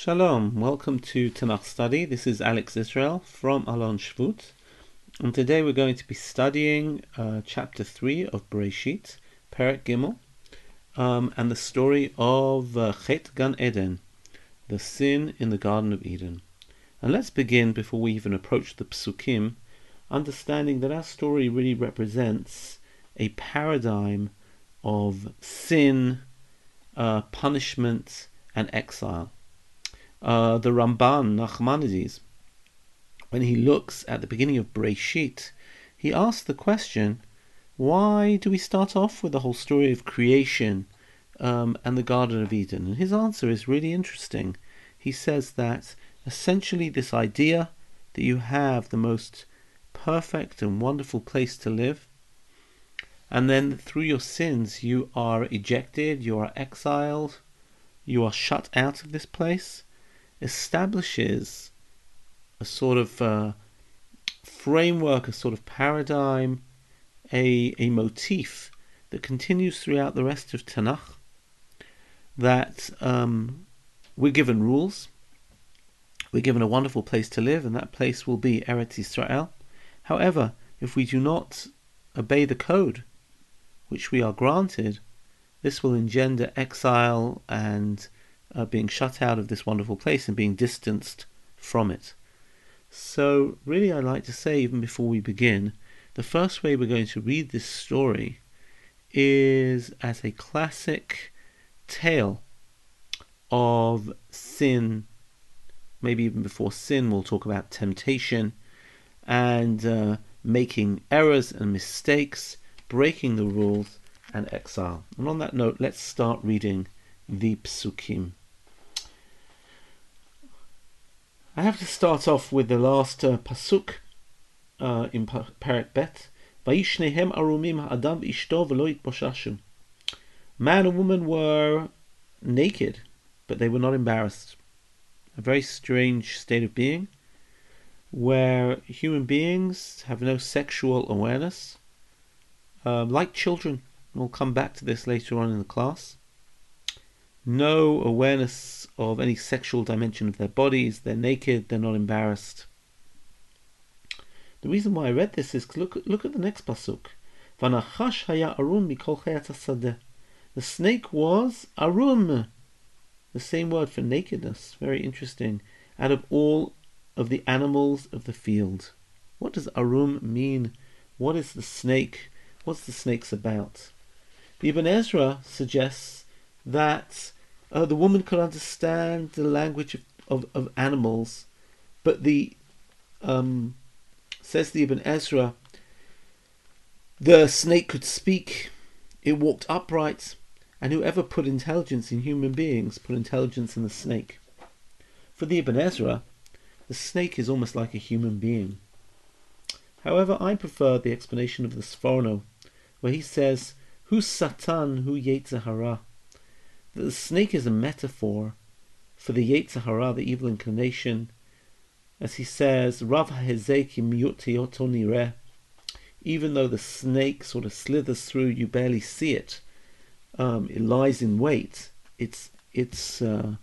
Shalom, welcome to Tanakh Study. This is Alex Israel from Alon Shvut, and today we're going to be studying uh, chapter 3 of Bereshit, Perek Gimel, um, and the story of uh, Chet Gan Eden, the sin in the Garden of Eden. And let's begin, before we even approach the Psukim, understanding that our story really represents a paradigm of sin, uh, punishment, and exile uh, the Ramban Nachmanides, when he looks at the beginning of Bereshit, he asks the question, why do we start off with the whole story of creation um, and the Garden of Eden? And his answer is really interesting. He says that essentially this idea that you have the most perfect and wonderful place to live, and then through your sins you are ejected, you are exiled, you are shut out of this place establishes a sort of uh, framework, a sort of paradigm, a, a motif that continues throughout the rest of Tanakh. That um, we're given rules, we're given a wonderful place to live, and that place will be Eretz Israel. However, if we do not obey the code which we are granted, this will engender exile and uh, being shut out of this wonderful place and being distanced from it. So, really, I'd like to say, even before we begin, the first way we're going to read this story is as a classic tale of sin. Maybe even before sin, we'll talk about temptation and uh, making errors and mistakes, breaking the rules, and exile. And on that note, let's start reading the psukim. I have to start off with the last uh, pasuk uh, in Perek Bet. Vayishnehem arumim ha'adam ishto v'lo itboshashu. Man and woman were naked, but they were not embarrassed. A very strange state of being, where human beings have no sexual awareness, uh, like children. We'll come back to this later on in the class no awareness of any sexual dimension of their bodies, they're naked, they're not embarrassed. The reason why I read this is look, look at the next pasuk. Vanachash haya arum mikol The snake was arum, the same word for nakedness. Very interesting. Out of all of the animals of the field. What does arum mean? What is the snake? What's the snake's about? The Ibn Ezra suggests that uh, the woman could understand the language of, of, of animals, but the um, says the Ibn Ezra, the snake could speak, it walked upright, and whoever put intelligence in human beings put intelligence in the snake. For the Ibn Ezra, the snake is almost like a human being. However, I prefer the explanation of the Sforno, where he says, Who's Satan, who Yetzer Hara? The snake is a metaphor for the Yetzer Hara, the evil inclination, as he says, Rav even though the snake sort of slithers through, you barely see it. Um, it lies in wait. Its its uh,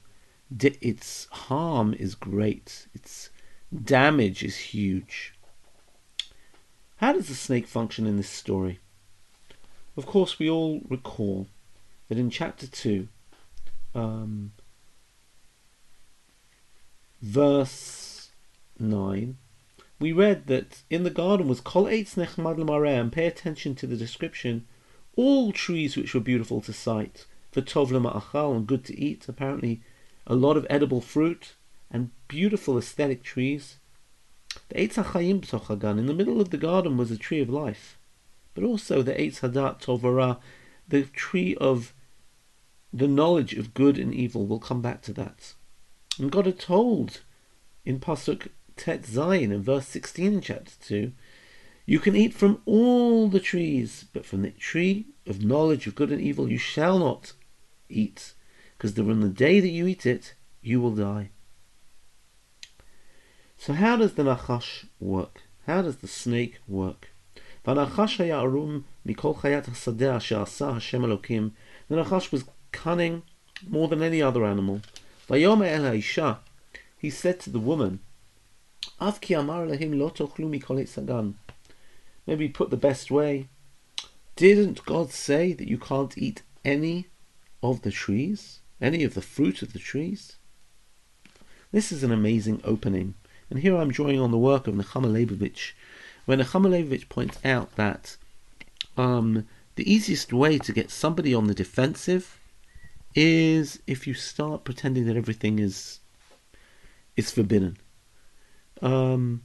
di- its harm is great. Its damage is huge. How does the snake function in this story? Of course, we all recall that in chapter two, um, verse 9, we read that in the garden was Kol Eitz Nechmad and pay attention to the description, all trees which were beautiful to sight, for Tov Achal and good to eat, apparently a lot of edible fruit and beautiful aesthetic trees. The Eitz HaChaim B'tochagan, in the middle of the garden was a tree of life, but also the Eitz Hadat Tovara, the tree of the knowledge of good and evil. We'll come back to that. And God had told in Pasuk Tet Zayin in verse 16 in chapter 2, you can eat from all the trees, but from the tree of knowledge of good and evil you shall not eat, because on the day that you eat it, you will die. So how does the Nachash work? How does the snake work? The Nachash was cunning more than any other animal. He said to the woman. Maybe put the best way. Didn't God say that you can't eat any of the trees, any of the fruit of the trees? This is an amazing opening. And here I'm drawing on the work of Nechama Leibowitz, where Nechama Leibowitz points out that um, the easiest way to get somebody on the defensive is if you start pretending that everything is is forbidden. Um,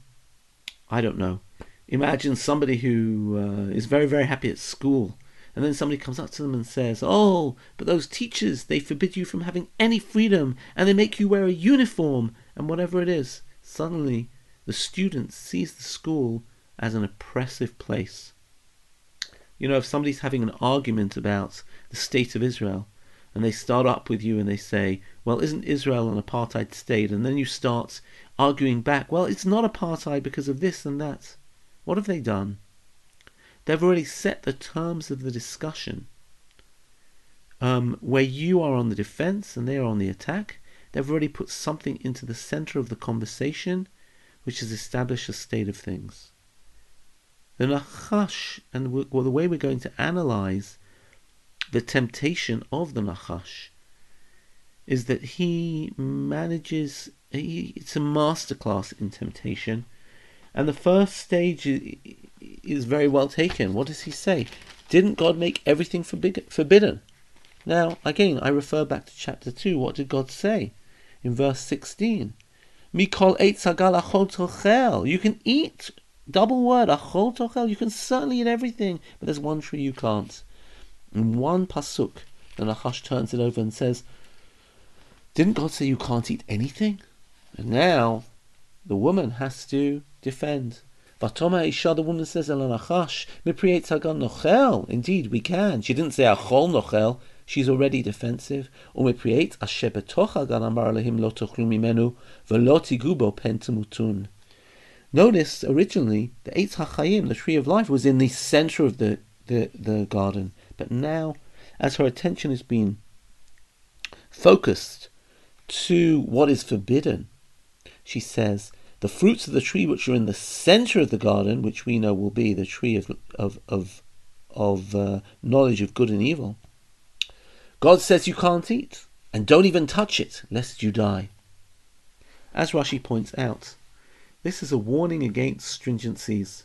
I don't know. Imagine somebody who uh, is very very happy at school, and then somebody comes up to them and says, "Oh, but those teachers they forbid you from having any freedom, and they make you wear a uniform and whatever it is." Suddenly, the student sees the school as an oppressive place. You know, if somebody's having an argument about the state of Israel, and they start up with you and they say, well, isn't Israel an apartheid state? And then you start arguing back, well, it's not apartheid because of this and that. What have they done? They've already set the terms of the discussion. Um, where you are on the defense and they are on the attack, they've already put something into the center of the conversation which has established a state of things. The Nachash, and the way we're going to analyze the temptation of the Nachash is that he manages, he, it's a masterclass in temptation. And the first stage is very well taken. What does he say? Didn't God make everything forbidden? Now, again, I refer back to chapter 2. What did God say? In verse 16. Mikol achol You can eat, double word, achol tochel. You can certainly eat everything, but there's one tree you can't. In one pasuk, the Nachash turns it over and says, Didn't God say you can't eat anything? And now the woman has to defend. Vatoma Isha, the woman says, El Nachash, Mipriet Hagan Nochel. Indeed, we can. She didn't say Achol Nochel. She's already defensive. Umipriet Asher Betoch Amar Lehim Lo Tochlu Mimenu Velo Tigubo Pentamutun. Notice originally the Eitz HaChaim, the tree of life, was in the center of the, the, the garden. But now, as her attention has been focused to what is forbidden, she says, the fruits of the tree which are in the center of the garden, which we know will be the tree of of of, of uh, knowledge of good and evil. God says you can't eat, and don't even touch it, lest you die. As Rashi points out, this is a warning against stringencies.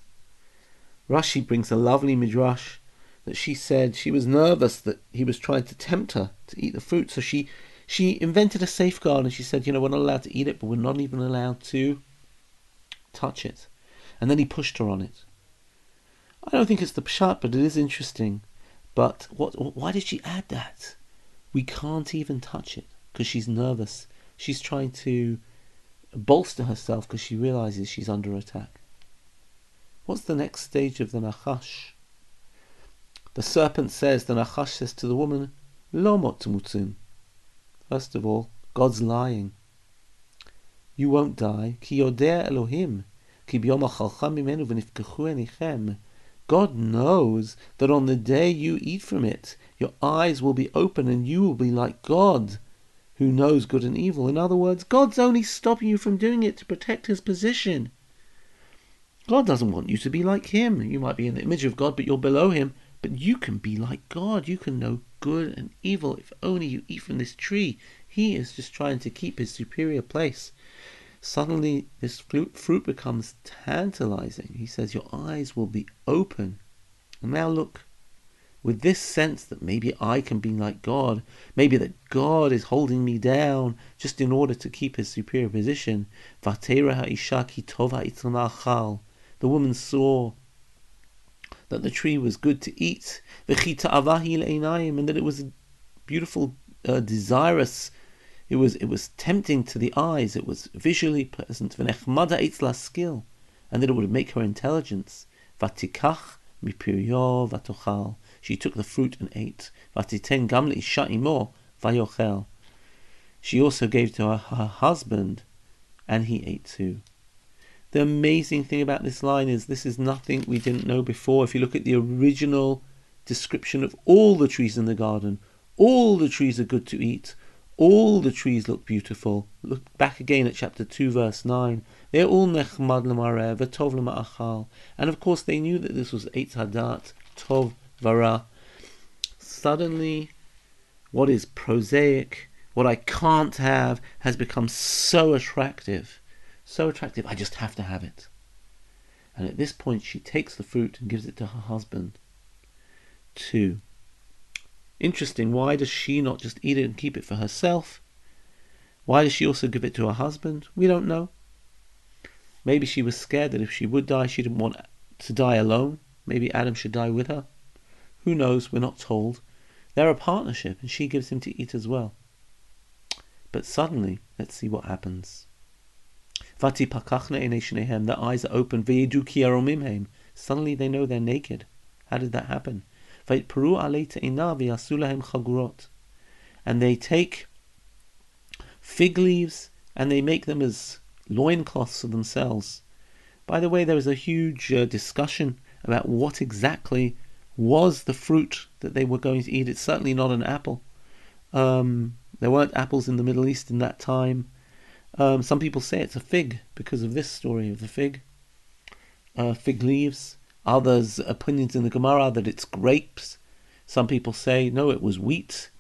Rashi brings a lovely midrash that she said she was nervous that he was trying to tempt her to eat the fruit. So she she invented a safeguard and she said, you know, we're not allowed to eat it, but we're not even allowed to touch it. And then he pushed her on it. I don't think it's the pshat, but it is interesting. But what? Why did she add that? We can't even touch it because she's nervous. She's trying to bolster herself because she realizes she's under attack. What's the next stage of the Nachash? The serpent says, the Nachash says to the woman, Lo motmutzim. First of all, God's lying. You won't die. Ki yodea Elohim. Ki mimenu. God knows that on the day you eat from it, your eyes will be open and you will be like God, who knows good and evil. In other words, God's only stopping you from doing it to protect his position. God doesn't want you to be like him. You might be in the image of God, but you're below him. But you can be like God. You can know good and evil if only you eat from this tree. He is just trying to keep his superior place. Suddenly, this fruit becomes tantalizing. He says, Your eyes will be open. And now look, with this sense that maybe I can be like God, maybe that God is holding me down just in order to keep his superior position. The woman saw that the tree was good to eat, and that it was beautiful, uh, desirous. It was it was tempting to the eyes. It was visually pleasant. skill, and that it would make her intelligence. Vatikach mipirio vatochal. She took the fruit and ate. Vatiten gamli sha'imo vayochel. She also gave to her, her husband, and he ate too. The amazing thing about this line is this is nothing we didn't know before. If you look at the original description of all the trees in the garden, all the trees are good to eat, All the trees look beautiful. Look back again at chapter 2, verse 9. They're all nechmad l'mareh, v'tov l'ma'achal. And of course they knew that this was Eitz Hadat, Tov Vara. Suddenly, what is prosaic, what I can't have, has become so attractive. So attractive, I just have to have it. And at this point, she takes the fruit and gives it to her husband. Two. Interesting, why does she not just eat it and keep it for herself? Why does she also give it to her husband? We don't know. Maybe she was scared that if she would die, she didn't want to die alone. Maybe Adam should die with her. Who knows? We're not told. They're a partnership, and she gives him to eat as well. But suddenly, let's see what happens. Vati pakachna their eyes are open, Suddenly they know they're naked. How did that happen? And they take fig leaves and they make them as loincloths for themselves. By the way, there was a huge uh, discussion about what exactly was the fruit that they were going to eat. It's certainly not an apple. Um, there weren't apples in the Middle East in that time. Um, some people say it's a fig because of this story of the fig. Uh, fig leaves. Others' opinions in the Gemara that it's grapes. Some people say, no, it was wheat.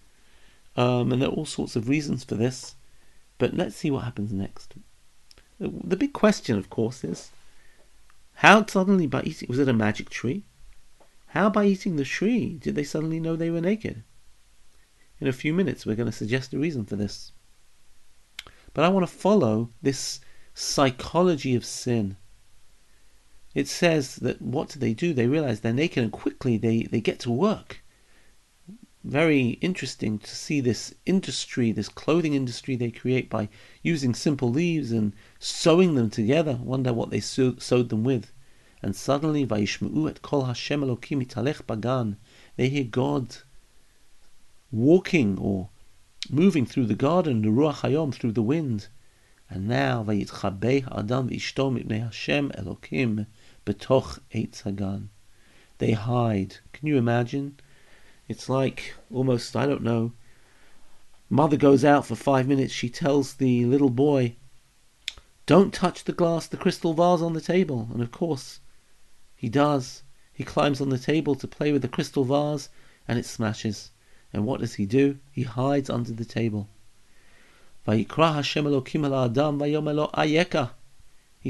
Um, and there are all sorts of reasons for this. But let's see what happens next. The big question, of course, is how suddenly by eating, was it a magic tree? How by eating the tree did they suddenly know they were naked? In a few minutes, we're going to suggest a reason for this. But I want to follow this psychology of sin it says that what do they do? They realize they're naked and quickly they, they get to work. Very interesting to see this industry, this clothing industry they create by using simple leaves and sewing them together. Wonder what they sew, sewed them with. And suddenly, Vayishma'u et kol Hashem Elokim italech bagan. They hear God walking or moving through the garden, the Ruach Hayom, through the wind. And now, Vayitchabeh Adam v'ishto mipnei Hashem Elokim betoch Eitz Hagan. They hide. Can you imagine? It's like almost, I don't know. Mother goes out for five minutes. She tells the little boy, Don't touch the glass, the crystal vase on the table. And of course, he does. He climbs on the table to play with the crystal vase and it smashes. And what does he do? He hides under the table. He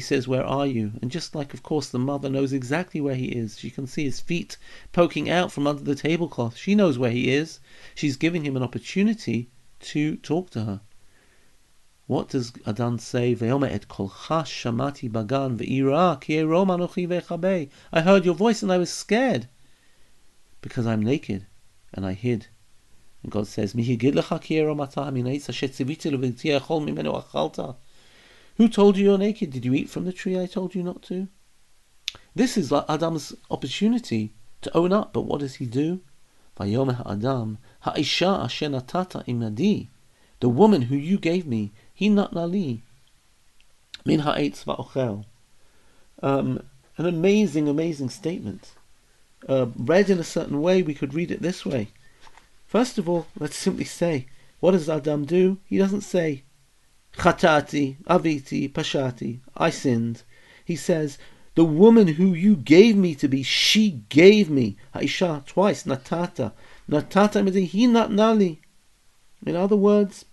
says, Where are you? And just like, of course, the mother knows exactly where he is, she can see his feet poking out from under the tablecloth. She knows where he is. She's giving him an opportunity to talk to her. What does Adam say? shamati bagan I heard your voice and I was scared because I'm naked and I hid. And God says, who told you you're naked? Did you eat from the tree I told you not to? This is Adam's opportunity to own up, but what does he do? Adam, the woman who you gave me, he not nali, min. Um, an amazing, amazing statement. Uh, read in a certain way, we could read it this way. First of all, let's simply say, what does Adam do? He doesn't say, Chatati, Aviti, Pashati, I sinned. He says, the woman who you gave me to be, she gave me. Haisha, twice, Natata. Natata not nali. In other words,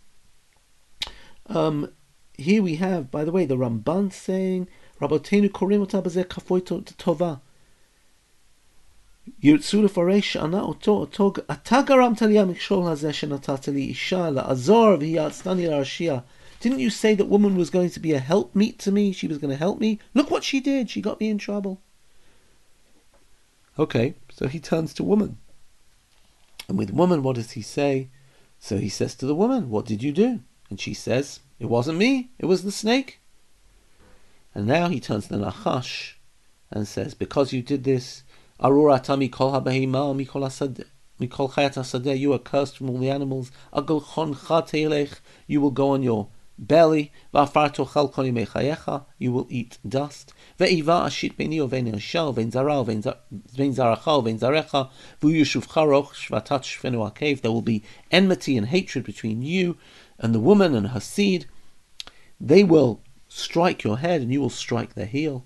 um, here we have, by the way, the Ramban saying, Rabotenu korim tova. ירצו לפרש שענה אותו, אותו, אתה גרמת לי המכשול הזה שנתת לי אישה לעזור והיא עצתני להרשיע. didn't you say that woman was going to be a helpmeet to me? She was going to help me? Look what she did. She got me in trouble. Okay, so he turns to woman. And with woman, what does he say? So he says to the woman, What did you do? And she says, It wasn't me, it was the snake. And now he turns to Nachash and says, Because you did this, Aruratami kol habehima mikol mikol chayat you are cursed from all the animals. Agol chon you will go on your belly, Va'afar tochal koni mechayecha. you will eat dust. Ve'iva ashit beni uvein isha uvein zara uvein zaracha uvein zarecha v'yushuv charoch shvatat shvenu akev. There will be enmity and hatred between you and the woman and her seed, they will strike your head and you will strike their heel.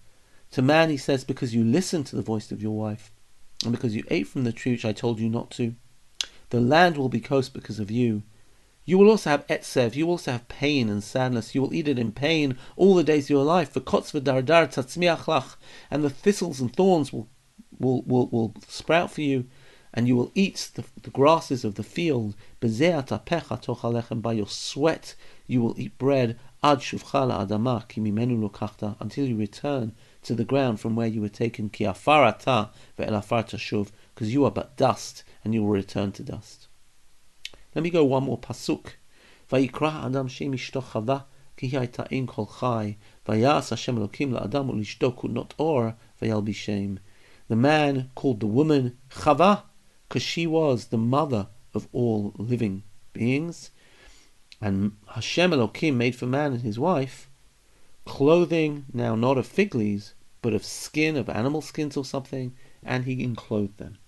To man he says, because you listened to the voice of your wife, and because you ate from the tree which I told you not to, the land will be cursed because of you. You will also have etzev, you will also have pain and sadness. You will eat it in pain all the days of your life. For kotz v'dardar tatzmiach lach, and the thistles and thorns will, will, will, will sprout for you, and you will eat the, the grasses of the field. By your sweat you will eat bread. Ad shuvchala adama kimimenu lokachta until you return to the ground from where you were taken. Ki afarata ve'elafar tashuv, because you are but dust, and you will return to dust. Let me go one more pasuk. ויקרא אדם שם אשתו חווה, כי היא הייתה אין כל חי, ויעש השם אלוקים לאדם ולאשתו כותנות אור, וילבישם. The man called the woman Chava, because she was the mother of all living beings. And Hashem Elohim made for man and his wife clothing, now not of fig leaves, but of skin, of animal skins or something, and he enclothed them.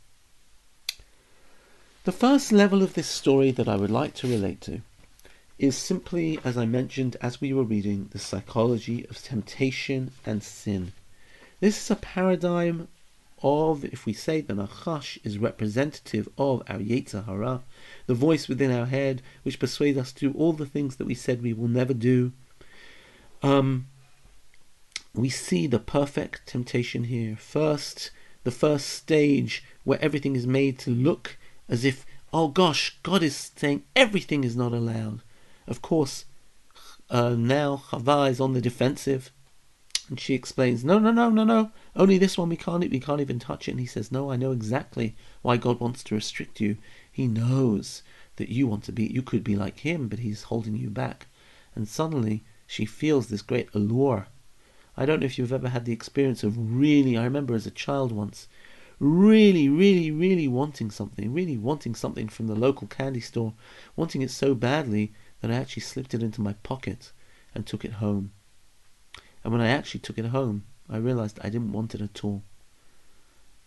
The first level of this story that I would like to relate to is simply, as I mentioned as we were reading, the psychology of temptation and sin. This is a paradigm of, if we say the Nachash is representative of our Yetzer Hara, the voice within our head which persuades us to do all the things that we said we will never do. Um, we see the perfect temptation here. First, the first stage where everything is made to look as if, oh gosh, God is saying everything is not allowed. Of course, uh, now Chava is on the defensive, and she explains, no, no, no, no, no, only this one we can't, we can't even touch it. And he says, no, I know exactly why God wants to restrict you. He knows that you want to be, you could be like him, but he's holding you back. And suddenly she feels this great allure. I don't know if you've ever had the experience of really, I remember as a child once, really, really, really wanting something, really wanting something from the local candy store, wanting it so badly that I actually slipped it into my pocket and took it home. And when I actually took it home, I realized I didn't want it at all.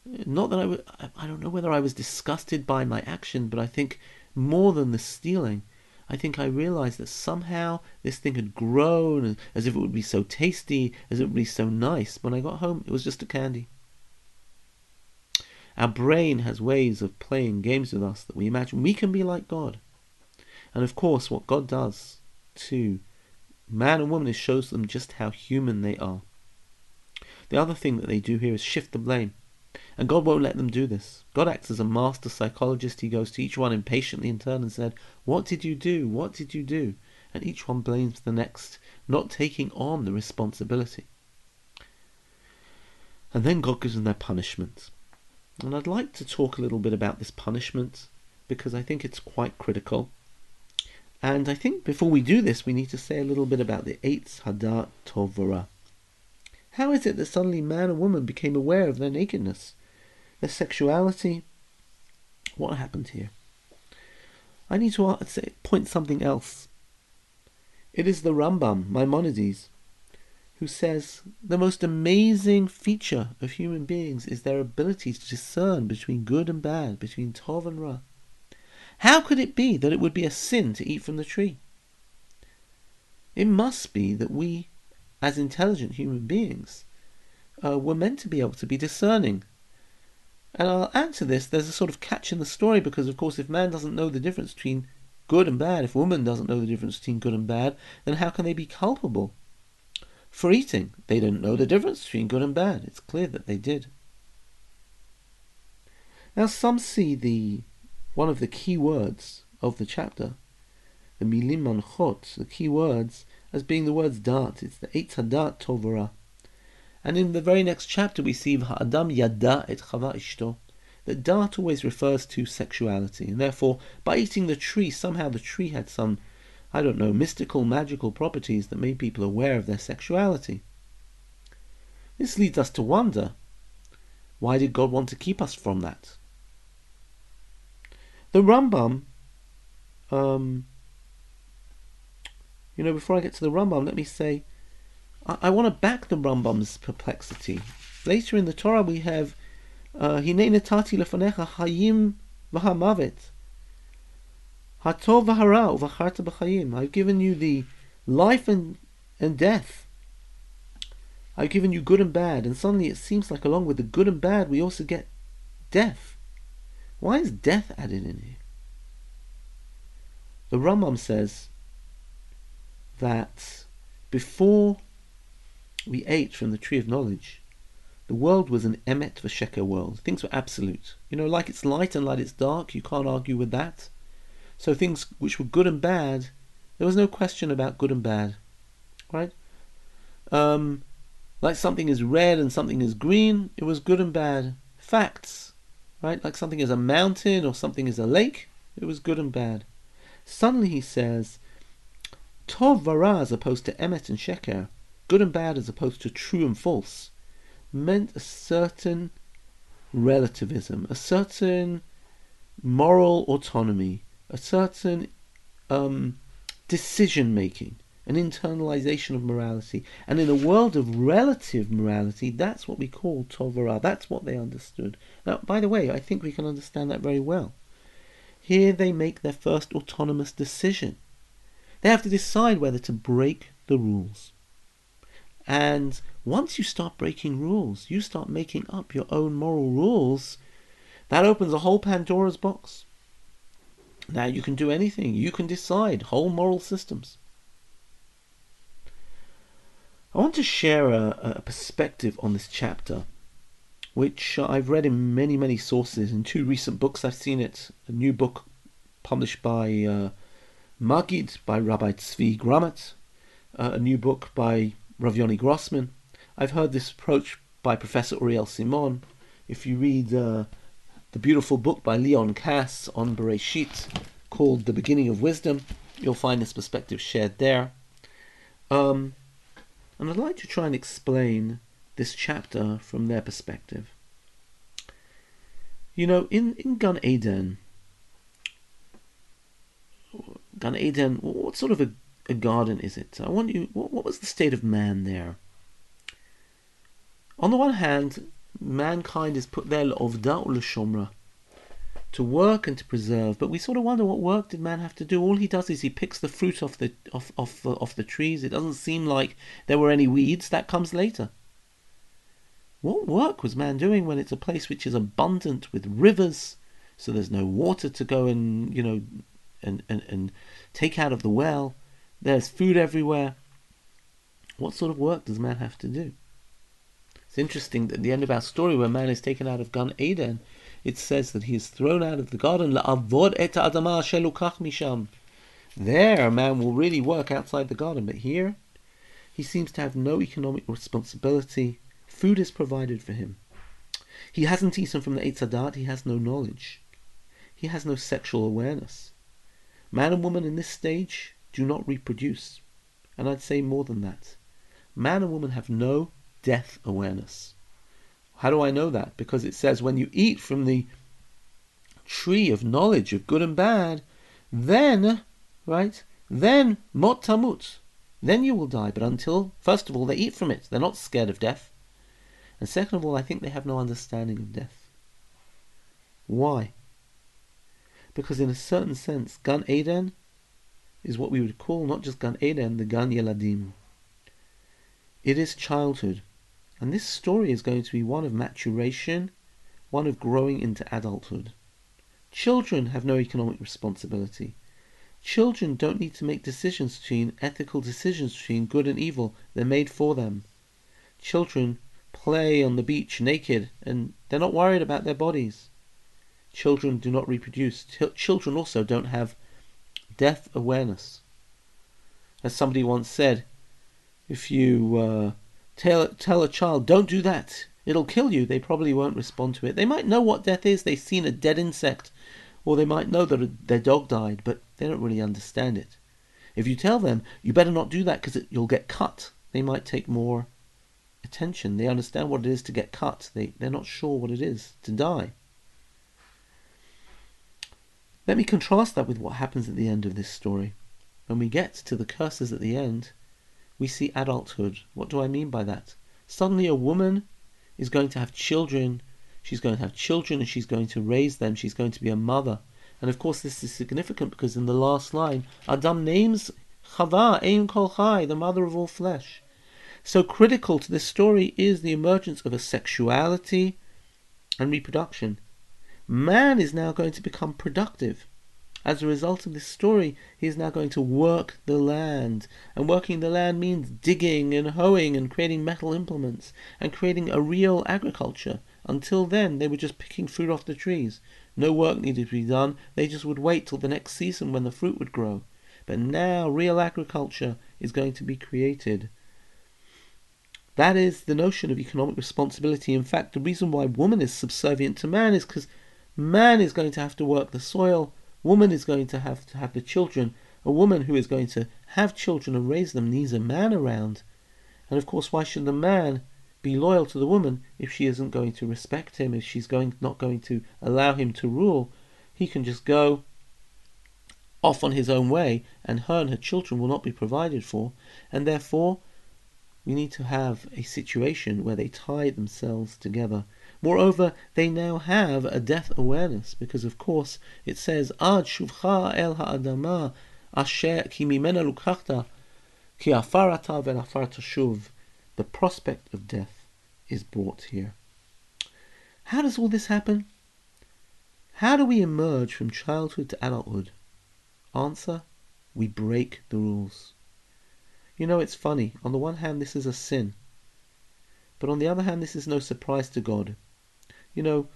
Not that I was, I don't know whether I was disgusted by my action, but I think more than the stealing, I think I realized that somehow this thing had grown as if it would be so tasty, as it would be so nice. When I got home, it was just a candy. Our brain has ways of playing games with us that we imagine we can be like God. And of course, what God does to man and woman is shows them just how human they are. The other thing that they do here is shift the blame. And God won't let them do this. God acts as a master psychologist. He goes to each one impatiently in turn and said, What did you do? What did you do? And each one blames the next, not taking on the responsibility. And then God gives them their punishment. And I'd like to talk a little bit about this punishment because I think it's quite critical. And I think before we do this, we need to say a little bit about the Eitz Hadat Tovara. How is it that suddenly man and woman became aware of their nakedness, their sexuality? What happened here? I need to point something else. It is the Rambam, Maimonides, who says the most amazing feature of human beings is their ability to discern between good and bad, between Tov and Ra. How could it be that it would be a sin to eat from the tree? It must be that we, as intelligent human beings, uh, were meant to be able to be discerning. And I'll add to this, there's a sort of catch in the story because, of course, if man doesn't know the difference between good and bad, if woman doesn't know the difference between good and bad, then how can they be culpable? for eating. They didn't know the difference between good and bad. It's clear that they did. Now some see the one of the key words of the chapter, the milim manchot, the key words, as being the words da'at. It's the Eitz Hadat Tovara. And in the very next chapter we see Ha'adam yada et chava ishto, that da'at always refers to sexuality, and therefore by eating the tree, somehow the tree had some I don't know, mystical, magical properties that made people aware of their sexuality. This leads us to wonder why did God want to keep us from that? The Rambam, um, you know, before I get to the Rambam, let me say I, I want to back the Rambam's perplexity. Later in the Torah we have uh, Hine netati lefanecha hayim v'hamavet. Hatov v'hara uvacharta b'chayim. I've given you the life and, and death. I've given you good and bad, and suddenly it seems like along with the good and bad we also get death. Why is death added in here? The Rambam says that before we ate from the tree of knowledge, the world was an emet v'sheker world. Things were absolute. You know, like it's light and like it's dark, you can't argue with that. So things which were good and bad, there was no question about good and bad. Right? Um, like something is red and something is green, it was good and bad. Facts. Right? Like something is a mountain or something is a lake, it was good and bad. Suddenly he says, Tov vara as opposed to emet and sheker, good and bad as opposed to true and false, meant a certain relativism, a certain moral autonomy, a certain um, decision making, an internalization of morality. And in a world of relative morality, that's what we call Tovara. That's what they understood. Now, by the way, I think we can understand that very well. Here they make their first autonomous decision. They have to decide whether to break the rules. And once you start breaking rules, you start making up your own moral rules, that opens a whole Pandora's box. Now you can do anything, you can decide whole moral systems. I want to share a, a perspective on this chapter, which I've read in many, many sources. In two recent books, I've seen it. A new book published by uh, Maggid by Rabbi Tzvi Grumet, uh, a new book by Rav Yoni Grossman. I've heard this approach by Professor Uriel Simon. If you read uh, the beautiful book by Leon Kass on Bereshit called The Beginning of Wisdom, you'll find this perspective shared there. Um, and I'd like to try and explain this chapter from their perspective. You know, in, in Gan Eden, Gan Eden, what sort of a a garden is it? I want you. What, what was the state of man there? On the one hand, mankind is put there l'ovda l'shomra, to work and to preserve. But we sort of wonder what work did man have to do? All he does is he picks the fruit off the off off off the trees. It doesn't seem like there were any weeds. That comes later. What work was man doing when it's a place which is abundant with rivers, so there's no water to go and you know and and, and take out of the well? There's food everywhere. What sort of work does man have to do? It's interesting that at the end of our story, where man is taken out of Gan Eden, it says that he is thrown out of the garden. Et misham. There, a man will really work outside the garden, but here, he seems to have no economic responsibility. Food is provided for him. He hasn't eaten from the Eitz Hadat, he has no knowledge. He has no sexual awareness. Man and woman in this stage do not reproduce. And I'd say more than that. Man and woman have no death awareness. How do I know that? Because it says when you eat from the tree of knowledge of good and bad, then, right, then mot tamut, then you will die. But until, first of all, they eat from it. They're not scared of death. And second of all, I think they have no understanding of death. Why? Because in a certain sense, Gan Eden is what we would call not just Gan Eden, the Gan Yeladim. It is childhood. And this story is going to be one of maturation, one of growing into adulthood. Children have no economic responsibility. Children don't need to make decisions between ethical decisions between good and evil. They're made for them. Children play on the beach naked and they're not worried about their bodies. Children do not reproduce. Children also don't have death awareness. As somebody once said, if you uh, tell, tell a child, don't do that, it'll kill you, they probably won't respond to it. They might know what death is, they've seen a dead insect, or they might know that a, their dog died, but they don't really understand it. If you tell them, you better not do that because you'll get cut, they might take more attention. They understand what it is to get cut. They, they're not sure what it is to die. Let me contrast that with what happens at the end of this story. When we get to the curses at the end, we see adulthood. What do I mean by that? Suddenly, a woman is going to have children. She's going to have children and she's going to raise them. She's going to be a mother. And of course, this is significant because in the last line, Adam names Chava, Ein Kol Chai, the mother of all flesh. So critical to this story is the emergence of a sexuality and reproduction. Man is now going to become productive. As a result of this story, he is now going to work the land. And working the land means digging and hoeing and creating metal implements and creating a real agriculture. Until then, they were just picking fruit off the trees. No work needed to be done. They just would wait till the next season when the fruit would grow. But now, real agriculture is going to be created. That is the notion of economic responsibility. In fact, the reason why woman is subservient to man is because man is going to have to work the soil, woman is going to have to have the children. A woman who is going to have children and raise them needs a man around. And of course, why should the man be loyal to the woman if she isn't going to respect him, if she's going not going to allow him to rule? He can just go off on his own way, and her and her children will not be provided for, and therefore we need to have a situation where they tie themselves together. Moreover, they now have a death awareness because, of course, it says Ad shuvcha el ha'adama asher ki mimena lukachta ki afarata velafar shuv. The prospect of death is brought here. How does all this happen? How do we emerge from childhood to adulthood? Answer: We break the rules. You know, it's funny. On the one hand, this is a sin. But on the other hand, this is no surprise to God. You know,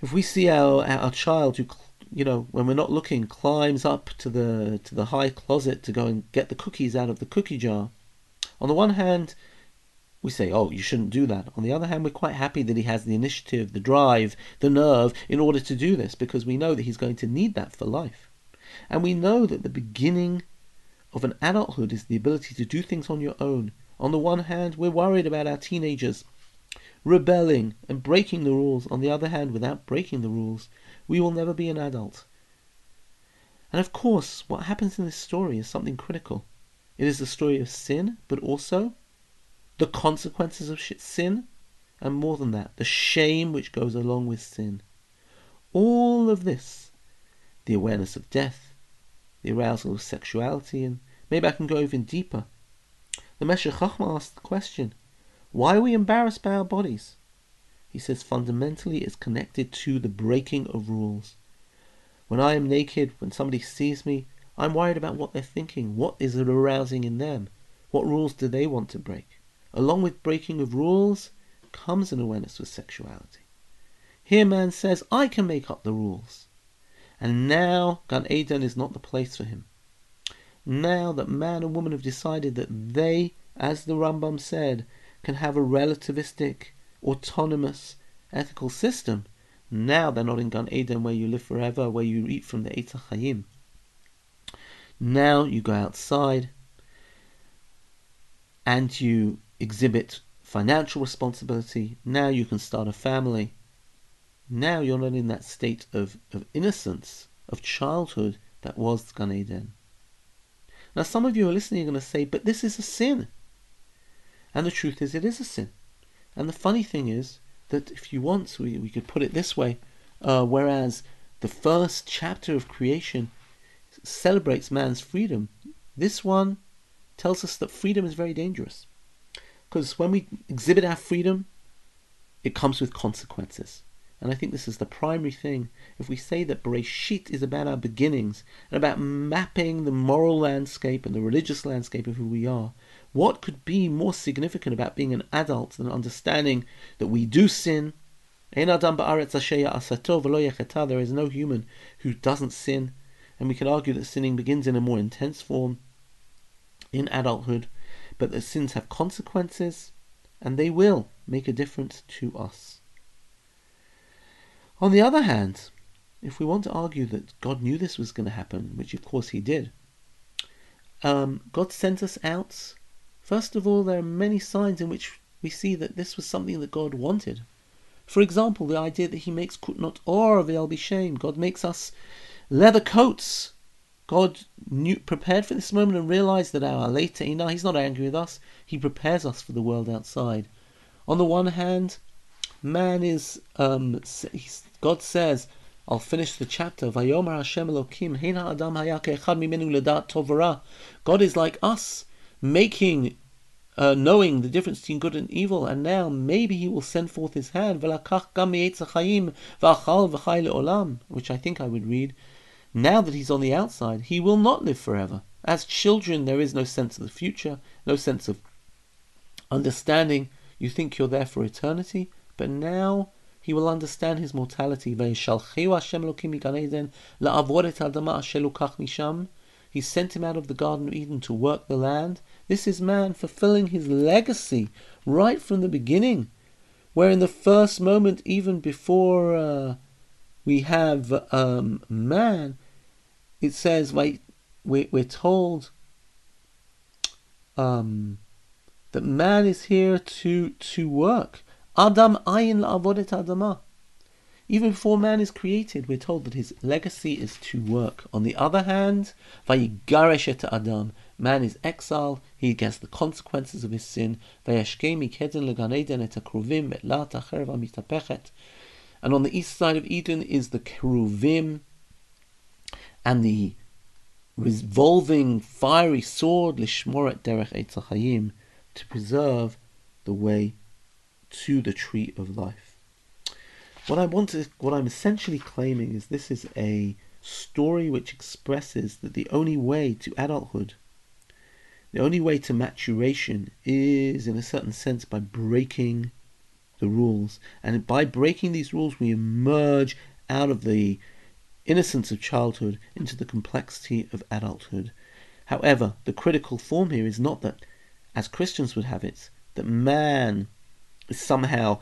if we see our, our child who, you know, when we're not looking, climbs up to the to the high closet to go and get the cookies out of the cookie jar, on the one hand, we say, oh, you shouldn't do that. On the other hand, we're quite happy that he has the initiative, the drive, the nerve in order to do this because we know that he's going to need that for life. And we know that the beginning of an adulthood is the ability to do things on your own. On the one hand, we're worried about our teenagers rebelling and breaking the rules. On the other hand, without breaking the rules, we will never be an adult. And of course, what happens in this story is something critical. It is the story of sin, but also the consequences of sin, and more than that, the shame which goes along with sin. All of this, the awareness of death, the arousal of sexuality, and maybe I can go even deeper. The Meshech asked the question, why are we embarrassed by our bodies? He says fundamentally it's connected to the breaking of rules. When I am naked, when somebody sees me, I'm worried about what they're thinking. What is it arousing in them? What rules do they want to break? Along with breaking of rules comes an awareness of sexuality. Here man says, I can make up the rules. And now Gan Eden is not the place for him. Now that man and woman have decided that they, as the Rambam said, can have a relativistic, autonomous, ethical system, now they're not in Gan Eden where you live forever, where you eat from the Eitz Chaim. Now you go outside and you exhibit financial responsibility. Now you can start a family. Now you're not in that state of, of innocence, of childhood that was Gan Eden. Now, some of you are listening are going to say, but this is a sin. And the truth is, it is a sin. And the funny thing is that if you want, we, we could put it this way uh, whereas the first chapter of creation celebrates man's freedom, this one tells us that freedom is very dangerous. Because when we exhibit our freedom, it comes with consequences. And I think this is the primary thing. If we say that Bereshit is about our beginnings and about mapping the moral landscape and the religious landscape of who we are, what could be more significant about being an adult than understanding that we do sin? There is no human who doesn't sin, and we can argue that sinning begins in a more intense form in adulthood, but that sins have consequences, and they will make a difference to us. On the other hand, if we want to argue that God knew this was going to happen, which of course he did, um, God sent us out, first of all, there are many signs in which we see that this was something that God wanted. For example, the idea that He makes kutnot or be shame. God makes us leather coats. God knew, prepared for this moment and realized that our later Ina, He's not angry with us. He prepares us for the world outside. On the one hand, man is um, God says I'll finish the chapter. Vayomer Hashem Elokim, Hena Adam Hayake Mimenu Ledat Tovara. God is like us, making, uh, knowing the difference between good and evil, and now maybe He will send forth His hand. Which I think I would read. Now that He's on the outside, He will not live forever. As children, there is no sense of the future, no sense of understanding. You think you're there for eternity, but now he will understand his mortality. He sent him out of the Garden of Eden to work the land. This is man fulfilling his legacy right from the beginning, where in the first moment, even before uh, we have um, man, it says, like, we, we're told um, that man is here to, to work. Adam ayin la'avodet adama. Even before man is created, we're told that his legacy is to work. On the other hand, vayigaresh Adam, man is exiled, he gets the consequences of his sin. And on the east side of Eden is the keruvim and the revolving fiery sword lishmoret derech eitzachayim to preserve the way to the tree of life. What I want to, what I'm essentially claiming is this is a story which expresses that the only way to adulthood, the only way to maturation is, in a certain sense, by breaking the rules. And by breaking these rules, we emerge out of the innocence of childhood into the complexity of adulthood. However, the critical form here is not that, as Christians would have it, that man is somehow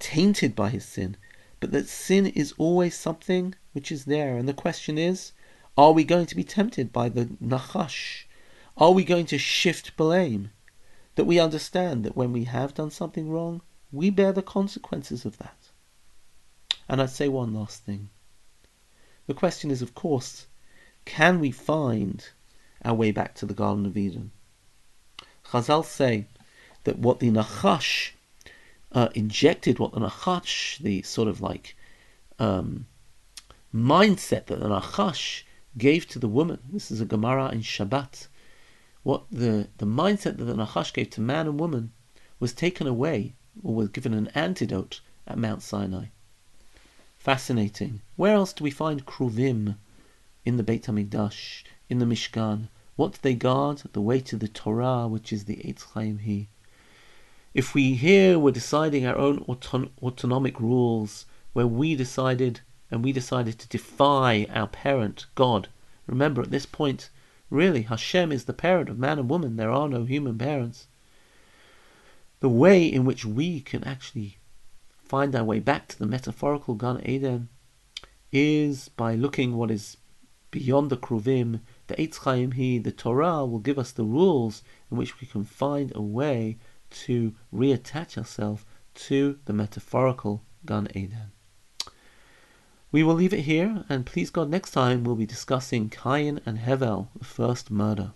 tainted by his sin, but that sin is always something which is there. And the question is, are we going to be tempted by the nachash? Are we going to shift blame? That we understand that when we have done something wrong, we bear the consequences of that. And I'd say one last thing. The question is, of course, can we find our way back to the Garden of Eden? Chazal say that what the Nachash uh, injected what the Nachash, the sort of like um, mindset that the Nachash gave to the woman. This is a Gemara in Shabbat. What the, the mindset that the Nachash gave to man and woman was taken away or was given an antidote at Mount Sinai. Fascinating. Where else do we find Kruvim in the Beit HaMikdash, in the Mishkan? What do they guard? The way to the Torah, which is the Eitz Chaim Hi. If we here were deciding our own auton- autonomic rules, where we decided and we decided to defy our parent, God, remember at this point, really, Hashem is the parent of man and woman, there are no human parents. The way in which we can actually find our way back to the metaphorical Gan Eden is by looking what is beyond the Kruvim, the Eitz Chaim Hi, the Torah will give us the rules in which we can find a way to reattach ourselves to the metaphorical Gan Eden. We will leave it here, and please God, next time we'll be discussing Cain and Hevel, the first murder.